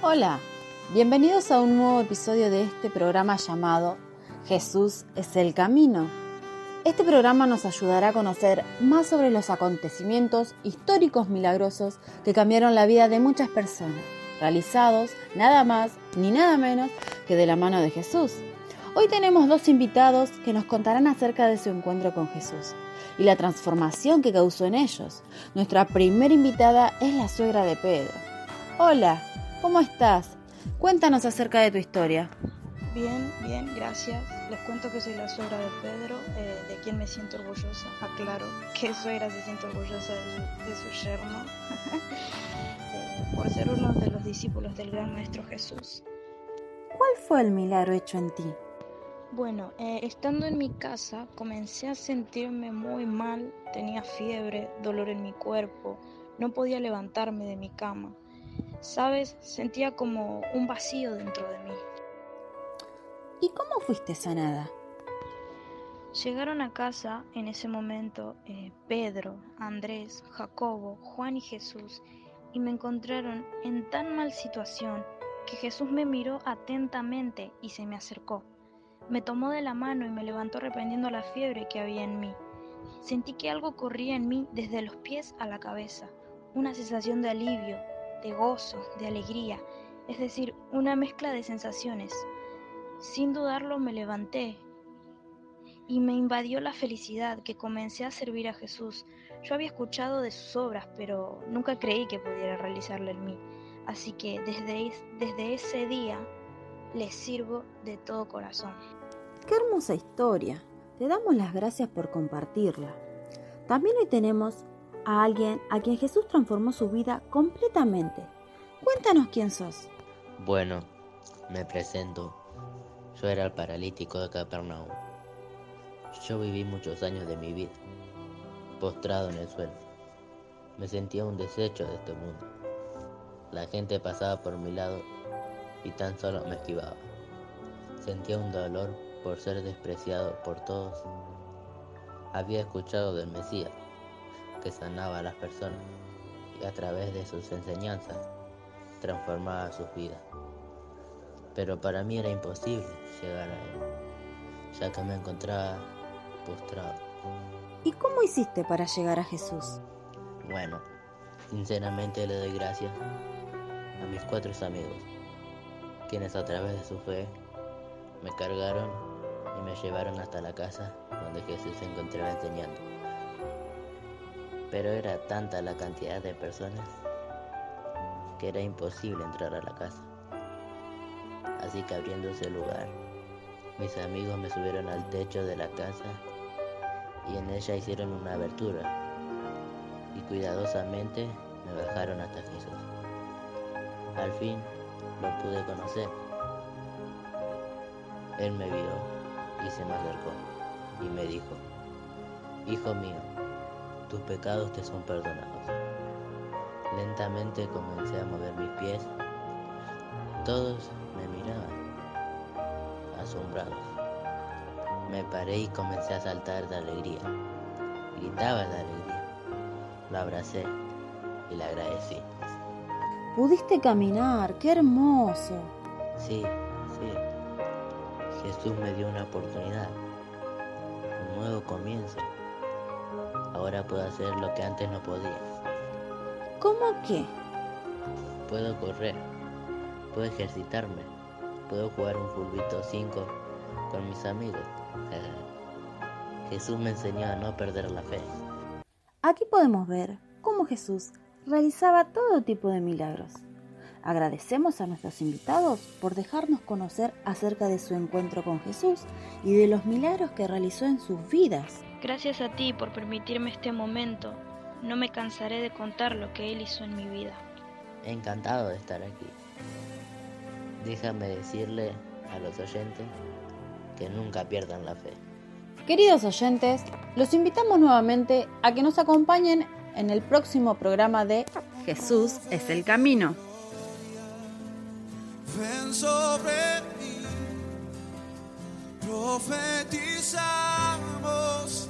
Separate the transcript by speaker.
Speaker 1: Hola, bienvenidos a un nuevo episodio de este programa llamado Jesús es el Camino. Este programa nos ayudará a conocer más sobre los acontecimientos históricos milagrosos que cambiaron la vida de muchas personas, realizados nada más ni nada menos que de la mano de Jesús. Hoy tenemos dos invitados que nos contarán acerca de su encuentro con Jesús y la transformación que causó en ellos. Nuestra primera invitada es la suegra de Pedro. Hola, ¿Cómo estás? Cuéntanos acerca de tu historia.
Speaker 2: Bien, bien, gracias. Les cuento que soy la suegra de Pedro, eh, de quien me siento orgullosa. Aclaro que suegra se siente orgullosa de su, yerno, eh, por ser uno de los discípulos del gran Maestro Jesús.
Speaker 1: ¿Cuál fue el milagro hecho en ti?
Speaker 2: Bueno, eh, estando en mi casa comencé a sentirme muy mal, tenía fiebre, dolor en mi cuerpo, no podía levantarme de mi cama. Sabes, sentía como un vacío dentro de mí.
Speaker 1: ¿Y cómo fuiste sanada?
Speaker 2: Llegaron a casa en ese momento eh, Pedro, Andrés, Jacobo, Juan y Jesús y me encontraron en tan mal situación que Jesús me miró atentamente y se me acercó. Me tomó de la mano y me levantó reprendiendo la fiebre que había en mí. Sentí que algo corría en mí desde los pies a la cabeza, una sensación de alivio, de gozo, de alegría, es decir, una mezcla de sensaciones. Sin dudarlo me levanté y me invadió la felicidad que comencé a servir a Jesús. Yo había escuchado de sus obras, pero nunca creí que pudiera realizarlo en mí. Así que desde, desde ese día le sirvo de todo corazón.
Speaker 1: Qué hermosa historia. Te damos las gracias por compartirla. También hoy tenemos a alguien a quien Jesús transformó su vida completamente. Cuéntanos quién sos.
Speaker 3: Bueno, me presento. Yo era el paralítico de Capernaum. Yo viví muchos años de mi vida, postrado en el suelo. Me sentía un desecho de este mundo. La gente pasaba por mi lado y tan solo me esquivaba. Sentía un dolor por ser despreciado por todos. Había escuchado del Mesías, que sanaba a las personas y a través de sus enseñanzas transformaba sus vidas. Pero para mí era imposible llegar a él, ya que me encontraba postrado.
Speaker 1: ¿Y cómo hiciste para llegar a Jesús?
Speaker 3: Bueno, sinceramente le doy gracias a mis cuatro amigos, quienes a través de su fe me cargaron y me llevaron hasta la casa donde Jesús se encontraba enseñando pero era tanta la cantidad de personas que era imposible entrar a la casa. Así que abriéndose el lugar, mis amigos me subieron al techo de la casa y en ella hicieron una abertura y cuidadosamente me bajaron hasta Jesús. Al fin lo pude conocer. Él me vio y se me acercó y me dijo, Hijo mío, tus pecados te son perdonados. Lentamente comencé a mover mis pies. Todos me miraban, asombrados. Me paré y comencé a saltar de alegría. Gritaba de alegría. Lo abracé y le agradecí.
Speaker 1: Pudiste caminar, qué hermoso.
Speaker 3: Sí, sí. Jesús me dio una oportunidad, un nuevo comienzo. Ahora puedo hacer lo que antes no podía.
Speaker 1: ¿Cómo qué?
Speaker 3: Puedo correr, puedo ejercitarme, puedo jugar un fulbito 5 con mis amigos. Jesús me enseñó a no perder la fe.
Speaker 1: Aquí podemos ver cómo Jesús realizaba todo tipo de milagros. Agradecemos a nuestros invitados por dejarnos conocer acerca de su encuentro con Jesús y de los milagros que realizó en sus vidas.
Speaker 2: Gracias a ti por permitirme este momento. No me cansaré de contar lo que Él hizo en mi vida.
Speaker 3: Encantado de estar aquí. Déjame decirle a los oyentes que nunca pierdan la fe.
Speaker 1: Queridos oyentes, los invitamos nuevamente a que nos acompañen en el próximo programa de Jesús es el Camino. Ven sobre mí, profetizamos